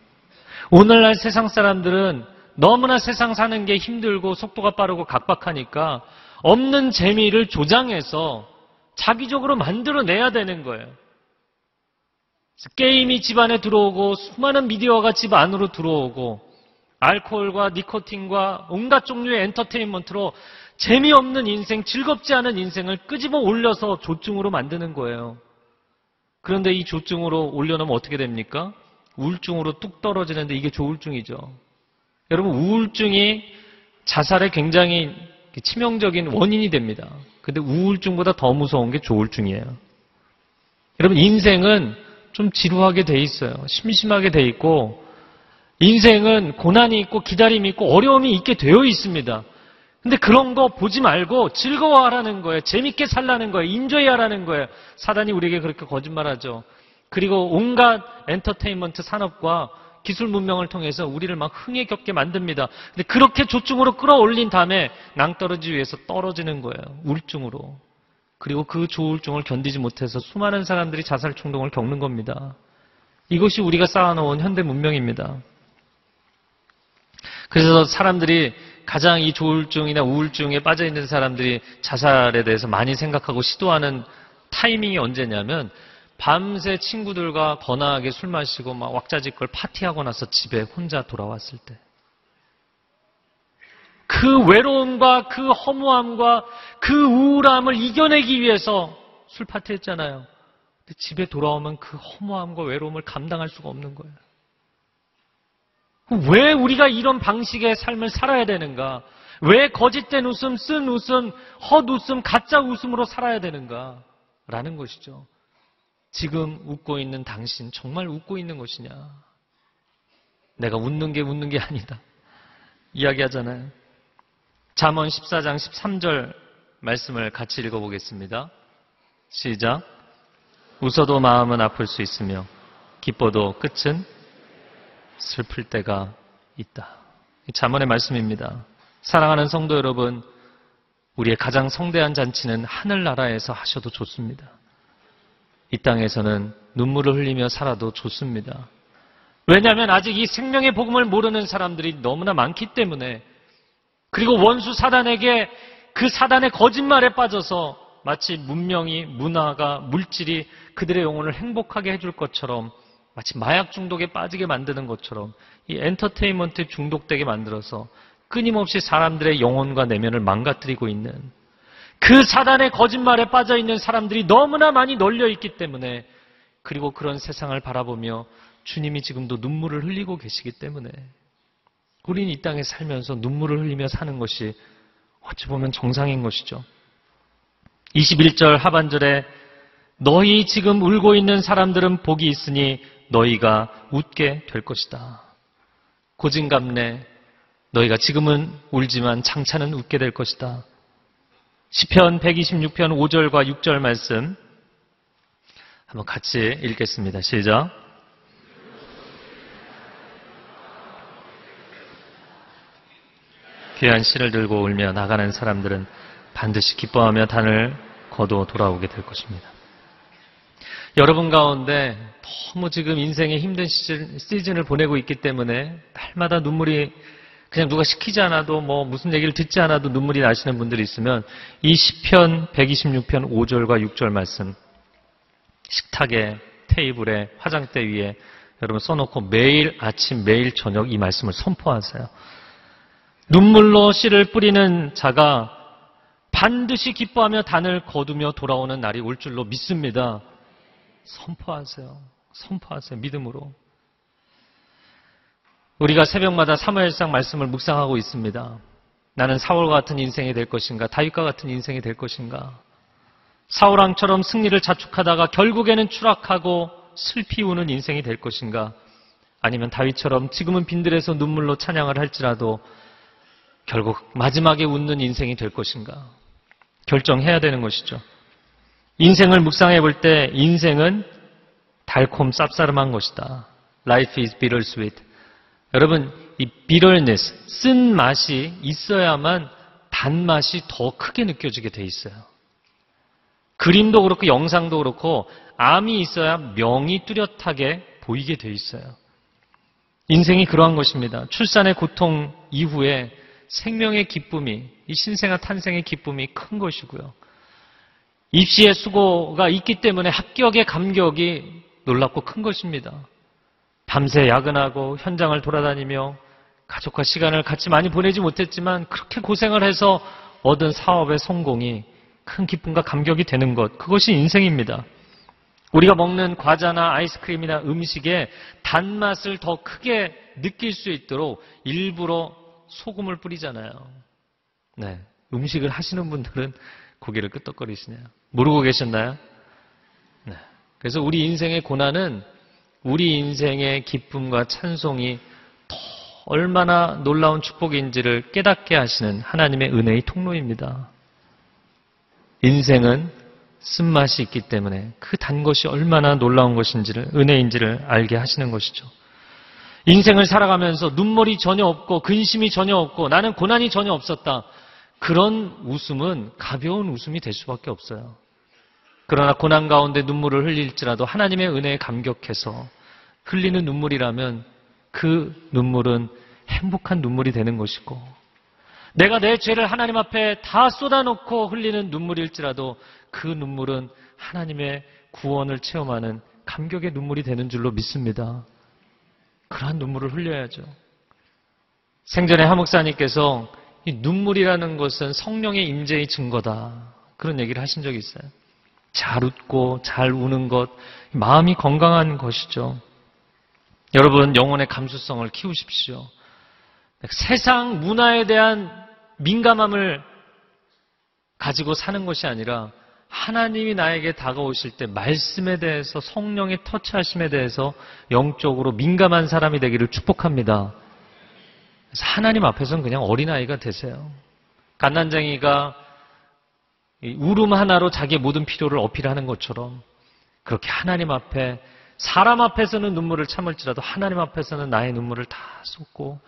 오늘날 세상 사람들은 너무나 세상 사는 게 힘들고 속도가 빠르고 각박하니까 없는 재미를 조장해서 자기적으로 만들어내야 되는 거예요. 게임이 집 안에 들어오고 수많은 미디어가 집 안으로 들어오고 알코올과 니코틴과 온갖 종류의 엔터테인먼트로 재미없는 인생, 즐겁지 않은 인생을 끄집어 올려서 조증으로 만드는 거예요. 그런데 이 조증으로 올려놓으면 어떻게 됩니까? 우울증으로 뚝 떨어지는데 이게 조울증이죠. 여러분, 우울증이 자살에 굉장히 치명적인 원인이 됩니다. 근데 우울증보다 더 무서운 게 조울증이에요. 여러분, 인생은 좀 지루하게 돼 있어요. 심심하게 돼 있고, 인생은 고난이 있고 기다림이 있고 어려움이 있게 되어 있습니다. 근데 그런 거 보지 말고 즐거워하라는 거예요. 재밌게 살라는 거예요. 인조해 하라는 거예요. 사단이 우리에게 그렇게 거짓말하죠. 그리고 온갖 엔터테인먼트 산업과 기술 문명을 통해서 우리를 막 흥에 겪게 만듭니다. 근데 그렇게 조증으로 끌어올린 다음에 낭떠러지 위해서 떨어지는 거예요. 우울증으로. 그리고 그 조울증을 견디지 못해서 수많은 사람들이 자살 충동을 겪는 겁니다. 이것이 우리가 쌓아놓은 현대 문명입니다. 그래서 사람들이 가장 이 조울증이나 우울증에 빠져 있는 사람들이 자살에 대해서 많이 생각하고 시도하는 타이밍이 언제냐면 밤새 친구들과 거나하게 술 마시고 막 왁자지껄 파티하고 나서 집에 혼자 돌아왔을 때. 그 외로움과 그 허무함과 그 우울함을 이겨내기 위해서 술 파티했잖아요. 근데 집에 돌아오면 그 허무함과 외로움을 감당할 수가 없는 거예요. 왜 우리가 이런 방식의 삶을 살아야 되는가? 왜 거짓된 웃음, 쓴 웃음, 헛웃음, 가짜 웃음으로 살아야 되는가? 라는 것이죠. 지금 웃고 있는 당신 정말 웃고 있는 것이냐? 내가 웃는 게 웃는 게 아니다. 이야기하잖아요. 잠언 14장 13절 말씀을 같이 읽어보겠습니다. 시작. 웃어도 마음은 아플 수 있으며 기뻐도 끝은 슬플 때가 있다. 잠언의 말씀입니다. 사랑하는 성도 여러분, 우리의 가장 성대한 잔치는 하늘나라에서 하셔도 좋습니다. 이 땅에서는 눈물을 흘리며 살아도 좋습니다. 왜냐하면 아직 이 생명의 복음을 모르는 사람들이 너무나 많기 때문에 그리고 원수 사단에게 그 사단의 거짓말에 빠져서 마치 문명이, 문화가, 물질이 그들의 영혼을 행복하게 해줄 것처럼 마치 마약 중독에 빠지게 만드는 것처럼 이 엔터테인먼트에 중독되게 만들어서 끊임없이 사람들의 영혼과 내면을 망가뜨리고 있는 그 사단의 거짓말에 빠져 있는 사람들이 너무나 많이 널려 있기 때문에 그리고 그런 세상을 바라보며 주님이 지금도 눈물을 흘리고 계시기 때문에 우리는 이 땅에 살면서 눈물을 흘리며 사는 것이 어찌 보면 정상인 것이죠. 21절 하반절에 너희 지금 울고 있는 사람들은 복이 있으니 너희가 웃게 될 것이다. 고진감래 너희가 지금은 울지만 장차는 웃게 될 것이다. 시편 126편 5절과 6절 말씀 한번 같이 읽겠습니다. 시작. 귀한 씨를 들고 울며 나가는 사람들은 반드시 기뻐하며 단을 거두어 돌아오게 될 것입니다. 여러분 가운데 너무 지금 인생의 힘든 시즌, 시즌을 보내고 있기 때문에 날마다 눈물이 그냥 누가 시키지 않아도 뭐 무슨 얘기를 듣지 않아도 눈물이 나시는 분들이 있으면 이 시편 126편 5절과 6절 말씀 식탁에 테이블에 화장대 위에 여러분 써놓고 매일 아침 매일 저녁 이 말씀을 선포하세요. 눈물로 씨를 뿌리는 자가 반드시 기뻐하며 단을 거두며 돌아오는 날이 올 줄로 믿습니다. 선포하세요. 선포하세요. 믿음으로. 우리가 새벽마다 사무엘상 말씀을 묵상하고 있습니다. 나는 사울과 같은 인생이 될 것인가? 다윗과 같은 인생이 될 것인가? 사울왕처럼 승리를 자축하다가 결국에는 추락하고 슬피 우는 인생이 될 것인가? 아니면 다윗처럼 지금은 빈들에서 눈물로 찬양을 할지라도 결국 마지막에 웃는 인생이 될 것인가? 결정해야 되는 것이죠. 인생을 묵상해 볼 때 인생은 달콤 쌉싸름한 것이다. Life is bittersweet. 여러분, 이 bitterness, 쓴 맛이 있어야만 단맛이 더 크게 느껴지게 돼 있어요. 그림도 그렇고 영상도 그렇고 암이 있어야 명이 뚜렷하게 보이게 돼 있어요. 인생이 그러한 것입니다. 출산의 고통 이후에 생명의 기쁨이, 이 신생아 탄생의 기쁨이 큰 것이고요. 입시의 수고가 있기 때문에 합격의 감격이 놀랍고 큰 것입니다. 밤새 야근하고 현장을 돌아다니며 가족과 시간을 같이 많이 보내지 못했지만 그렇게 고생을 해서 얻은 사업의 성공이 큰 기쁨과 감격이 되는 것, 그것이 인생입니다. 우리가 먹는 과자나 아이스크림이나 음식에 단맛을 더 크게 느낄 수 있도록 일부러 소금을 뿌리잖아요. 네. 음식을 하시는 분들은 고개를 끄덕거리시네요. 모르고 계셨나요? 네. 그래서 우리 인생의 고난은 우리 인생의 기쁨과 찬송이 더 얼마나 놀라운 축복인지를 깨닫게 하시는 하나님의 은혜의 통로입니다. 인생은 쓴맛이 있기 때문에 그 단 것이 얼마나 놀라운 것인지를, 은혜인지를 알게 하시는 것이죠. 인생을 살아가면서 눈물이 전혀 없고 근심이 전혀 없고 나는 고난이 전혀 없었다. 그런 웃음은 가벼운 웃음이 될 수밖에 없어요. 그러나 고난 가운데 눈물을 흘릴지라도 하나님의 은혜에 감격해서 흘리는 눈물이라면 그 눈물은 행복한 눈물이 되는 것이고 내가 내 죄를 하나님 앞에 다 쏟아놓고 흘리는 눈물일지라도 그 눈물은 하나님의 구원을 체험하는 감격의 눈물이 되는 줄로 믿습니다. 그러한 눈물을 흘려야죠. 생전에 하목사님께서 이 눈물이라는 것은 성령의 임재의 증거다. 그런 얘기를 하신 적이 있어요. 잘 웃고 잘 우는 것, 마음이 건강한 것이죠. 여러분, 영혼의 감수성을 키우십시오. 세상 문화에 대한 민감함을 가지고 사는 것이 아니라 하나님이 나에게 다가오실 때 말씀에 대해서 성령의 터치하심에 대해서 영적으로 민감한 사람이 되기를 축복합니다. 그래서 하나님 앞에서는 그냥 어린아이가 되세요. 갓난쟁이가 울음 하나로 자기의 모든 필요를 어필하는 것처럼 그렇게 하나님 앞에 사람 앞에서는 눈물을 참을지라도 하나님 앞에서는 나의 눈물을 다 쏟고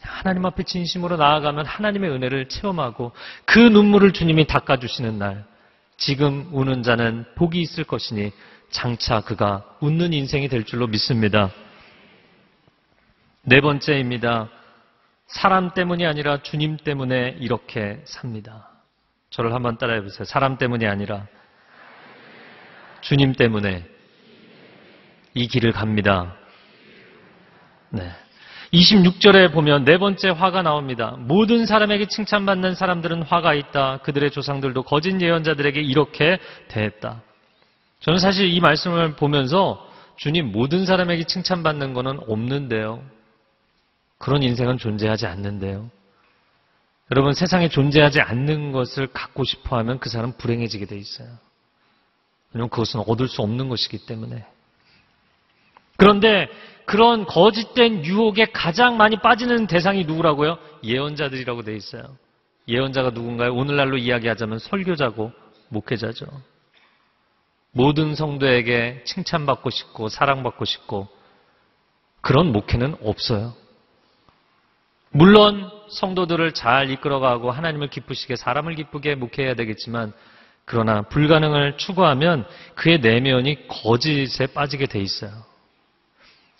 하나님 앞에 진심으로 나아가면 하나님의 은혜를 체험하고 그 눈물을 주님이 닦아주시는 날 지금 우는 자는 복이 있을 것이니 장차 그가 웃는 인생이 될 줄로 믿습니다. 네 번째입니다. 사람 때문이 아니라 주님 때문에 이렇게 삽니다. 저를 한번 따라해 보세요. 사람 때문이 아니라 주님 때문에 이 길을 갑니다. 네. 26절에 보면 네 번째 화가 나옵니다. 모든 사람에게 칭찬받는 사람들은 화가 있다. 그들의 조상들도 거짓 예언자들에게 이렇게 대했다. 저는 사실 이 말씀을 보면서 주님 모든 사람에게 칭찬받는 것은 없는데요. 그런 인생은 존재하지 않는데요. 여러분 세상에 존재하지 않는 것을 갖고 싶어 하면 그 사람 은 불행해지게 돼 있어요. 왜냐하면 그것은 얻을 수 없는 것이기 때문에. 그런데 그런 거짓된 유혹에 가장 많이 빠지는 대상이 누구라고요? 예언자들이라고 돼 있어요. 예언자가 누군가요? 오늘날로 이야기하자면 설교자고 목회자죠. 모든 성도에게 칭찬받고 싶고 사랑받고 싶고 그런 목회는 없어요. 물론 성도들을 잘 이끌어가고 하나님을 기쁘시게 사람을 기쁘게 목회해야 되겠지만 그러나 불가능을 추구하면 그의 내면이 거짓에 빠지게 돼 있어요.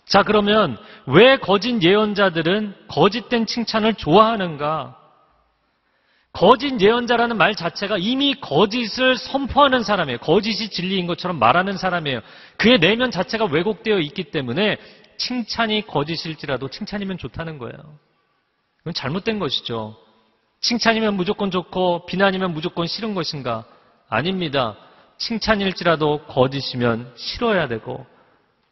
자, 그러면 왜 거짓 예언자들은 거짓된 칭찬을 좋아하는가? 거짓 예언자라는 말 자체가 이미 거짓을 선포하는 사람이에요. 거짓이 진리인 것처럼 말하는 사람이에요. 그의 내면 자체가 왜곡되어 있기 때문에 칭찬이 거짓일지라도 칭찬이면 좋다는 거예요. 이건 잘못된 것이죠. 칭찬이면 무조건 좋고 비난이면 무조건 싫은 것인가? 아닙니다. 칭찬일지라도 거짓이면 싫어야 되고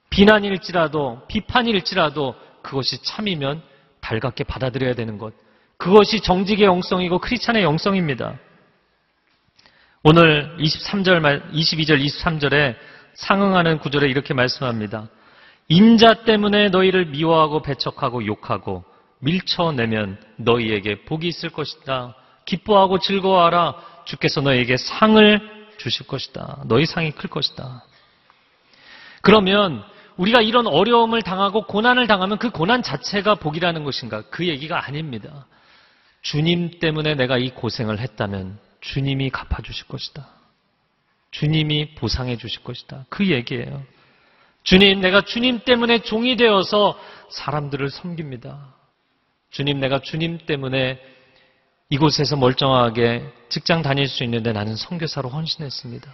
비난일지라도 비판일지라도 그것이 참이면 달갑게 받아들여야 되는 것. 그것이 정직의 영성이고 크리스찬의 영성입니다. 오늘 23절, 22절, 23절에 상응하는 구절에 이렇게 말씀합니다. 인자 때문에 너희를 미워하고 배척하고 욕하고 밀쳐내면 너희에게 복이 있을 것이다. 기뻐하고 즐거워하라. 주께서 너희에게 상을 주실 것이다. 너희 상이 클 것이다. 그러면 우리가 이런 어려움을 당하고 고난을 당하면 그 고난 자체가 복이라는 것인가? 그 얘기가 아닙니다. 주님 때문에 내가 이 고생을 했다면 주님이 갚아주실 것이다. 주님이 보상해 주실 것이다. 그 얘기예요. 주님, 내가 주님 때문에 종이 되어서 사람들을 섬깁니다. 주님, 내가 주님 때문에 이곳에서 멀쩡하게 직장 다닐 수 있는데 나는 선교사로 헌신했습니다.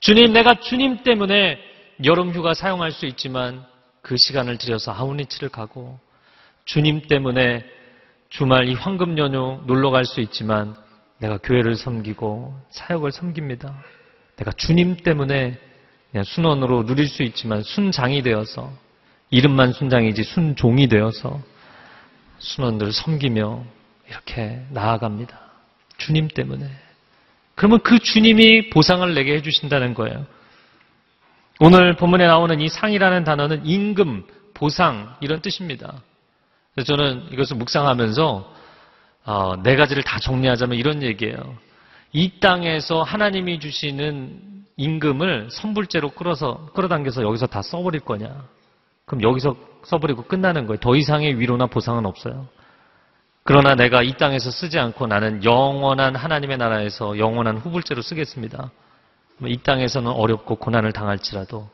주님, 내가 주님 때문에 여름 휴가 사용할 수 있지만 그 시간을 들여서 아우니치를 가고 주님 때문에 주말 이 황금 연휴 놀러 갈 수 있지만 내가 교회를 섬기고 사역을 섬깁니다. 내가 주님 때문에 그냥 순원으로 누릴 수 있지만 순장이 되어서 이름만 순장이지 순종이 되어서 순원들을 섬기며 이렇게 나아갑니다. 주님 때문에. 그러면 그 주님이 보상을 내게 해주신다는 거예요. 오늘 본문에 나오는 이 상이라는 단어는 임금, 보상 이런 뜻입니다. 그래서 저는 이것을 묵상하면서 어, 네 가지를 다 정리하자면 이런 얘기예요. 이 땅에서 하나님이 주시는 임금을 선불제로 끌어서 끌어당겨서 여기서 다 써버릴 거냐? 그럼 여기서 써버리고 끝나는 거예요. 더 이상의 위로나 보상은 없어요. 그러나 내가 이 땅에서 쓰지 않고 나는 영원한 하나님의 나라에서 영원한 후불제로 쓰겠습니다. 이 땅에서는 어렵고 고난을 당할지라도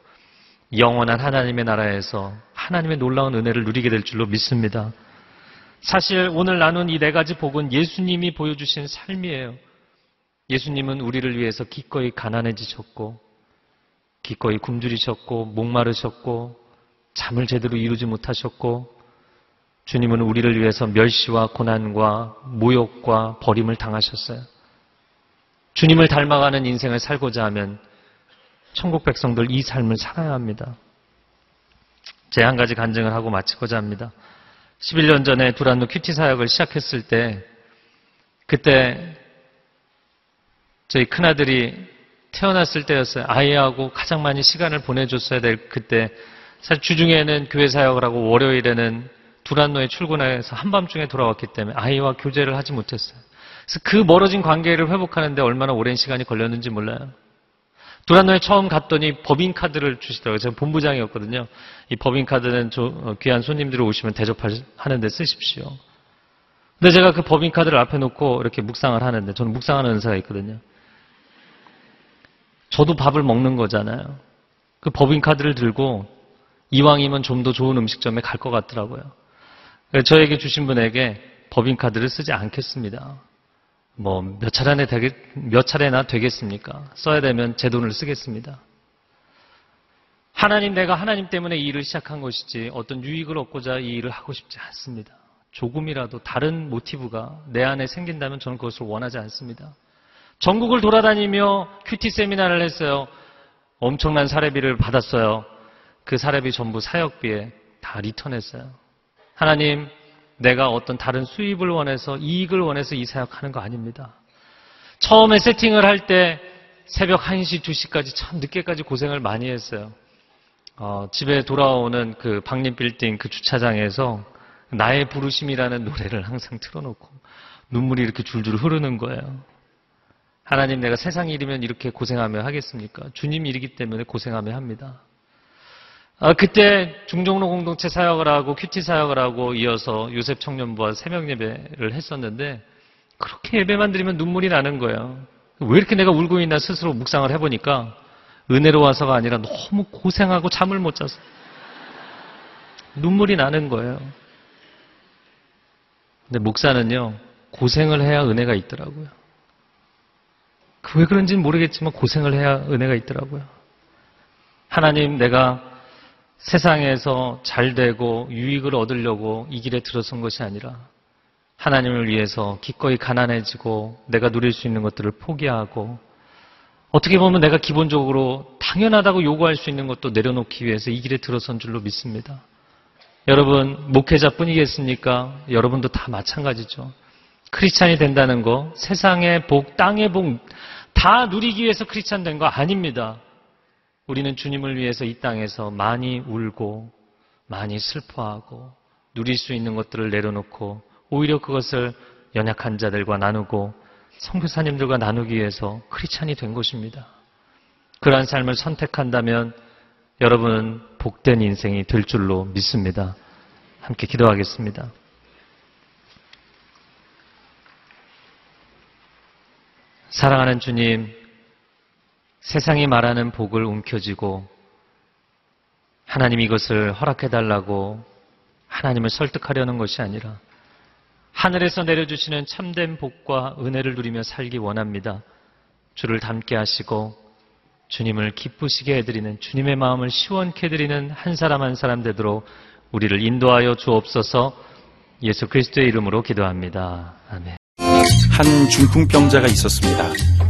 영원한 하나님의 나라에서 하나님의 놀라운 은혜를 누리게 될 줄로 믿습니다. 사실 오늘 나눈 이 네 가지 복은 예수님이 보여주신 삶이에요. 예수님은 우리를 위해서 기꺼이 가난해지셨고, 기꺼이 굶주리셨고, 목마르셨고, 잠을 제대로 이루지 못하셨고, 주님은 우리를 위해서 멸시와 고난과 모욕과 버림을 당하셨어요. 주님을 닮아가는 인생을 살고자 하면 천국 백성들 이 삶을 살아야 합니다. 제 한 가지 간증을 하고 마치고자 합니다. 11년 전에 두란노 큐티 사역을 시작했을 때 그때 저희 큰아들이 태어났을 때였어요. 아이하고 가장 많이 시간을 보내줬어야 될 그때 사실 주중에는 교회 사역을 하고 월요일에는 두란노에 출근해서 한밤중에 돌아왔기 때문에 아이와 교제를 하지 못했어요. 그래서 그 멀어진 관계를 회복하는데 얼마나 오랜 시간이 걸렸는지 몰라요. 두란노에 처음 갔더니 법인카드를 주시더라고요. 제가 본부장이었거든요. 이 법인카드는 어, 귀한 손님들이 오시면 대접하는데 쓰십시오. 근데 제가 그 법인카드를 앞에 놓고 이렇게 묵상을 하는데 저는 묵상하는 은사가 있거든요. 저도 밥을 먹는 거잖아요. 그 법인카드를 들고 이왕이면 좀 더 좋은 음식점에 갈 것 같더라고요. 저에게 주신 분에게 법인카드를 쓰지 않겠습니다. 뭐, 몇 차례나, 되겠, 몇 차례나 되겠습니까? 써야 되면 제 돈을 쓰겠습니다. 하나님, 내가 하나님 때문에 이 일을 시작한 것이지 어떤 유익을 얻고자 이 일을 하고 싶지 않습니다. 조금이라도 다른 모티브가 내 안에 생긴다면 저는 그것을 원하지 않습니다. 전국을 돌아다니며 큐티 세미나를 했어요. 엄청난 사례비를 받았어요. 그 사례비 전부 사역비에 다 리턴했어요. 하나님, 내가 어떤 다른 수입을 원해서 이익을 원해서 이 사역하는 거 아닙니다. 처음에 세팅을 할 때 새벽 1시, 2시까지 참 늦게까지 고생을 많이 했어요. 어, 집에 돌아오는 그 박림 빌딩 그 주차장에서 나의 부르심이라는 노래를 항상 틀어놓고 눈물이 이렇게 줄줄 흐르는 거예요. 하나님 내가 세상 일이면 이렇게 고생하며 하겠습니까? 주님 일이기 때문에 고생하며 합니다. 아, 그때 중종로 공동체 사역을 하고 큐티 사역을 하고 이어서 요셉 청년부와 새벽 예배를 했었는데 그렇게 예배만 드리면 눈물이 나는 거예요. 왜 이렇게 내가 울고 있나 스스로 묵상을 해보니까 은혜로워서가 아니라 너무 고생하고 잠을 못 자서 눈물이 나는 거예요. 근데 목사는요 고생을 해야 은혜가 있더라고요. 그 왜 그런지는 모르겠지만 고생을 해야 은혜가 있더라고요. 하나님 내가 세상에서 잘 되고 유익을 얻으려고 이 길에 들어선 것이 아니라 하나님을 위해서 기꺼이 가난해지고 내가 누릴 수 있는 것들을 포기하고 어떻게 보면 내가 기본적으로 당연하다고 요구할 수 있는 것도 내려놓기 위해서 이 길에 들어선 줄로 믿습니다. 여러분, 목회자뿐이겠습니까? 여러분도 다 마찬가지죠. 크리스찬이 된다는 거, 세상의 복, 땅의 복, 다 누리기 위해서 크리스찬 된 거 아닙니다. 우리는 주님을 위해서 이 땅에서 많이 울고 많이 슬퍼하고 누릴 수 있는 것들을 내려놓고 오히려 그것을 연약한 자들과 나누고 성교사님들과 나누기 위해서 크리스찬이 된 것입니다. 그러한 삶을 선택한다면 여러분은 복된 인생이 될 줄로 믿습니다. 함께 기도하겠습니다. 사랑하는 주님, 세상이 말하는 복을 움켜쥐고 하나님 이것을 허락해달라고 하나님을 설득하려는 것이 아니라 하늘에서 내려주시는 참된 복과 은혜를 누리며 살기 원합니다. 주를 닮게 하시고 주님을 기쁘시게 해드리는 주님의 마음을 시원케 해드리는 한 사람 한 사람 되도록 우리를 인도하여 주옵소서 예수 그리스도의 이름으로 기도합니다. 아멘. 한 중풍병자가 있었습니다.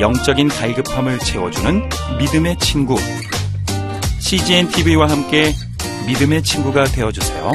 영적인 갈급함을 채워주는 믿음의 친구. CGN TV와 함께 믿음의 친구가 되어주세요.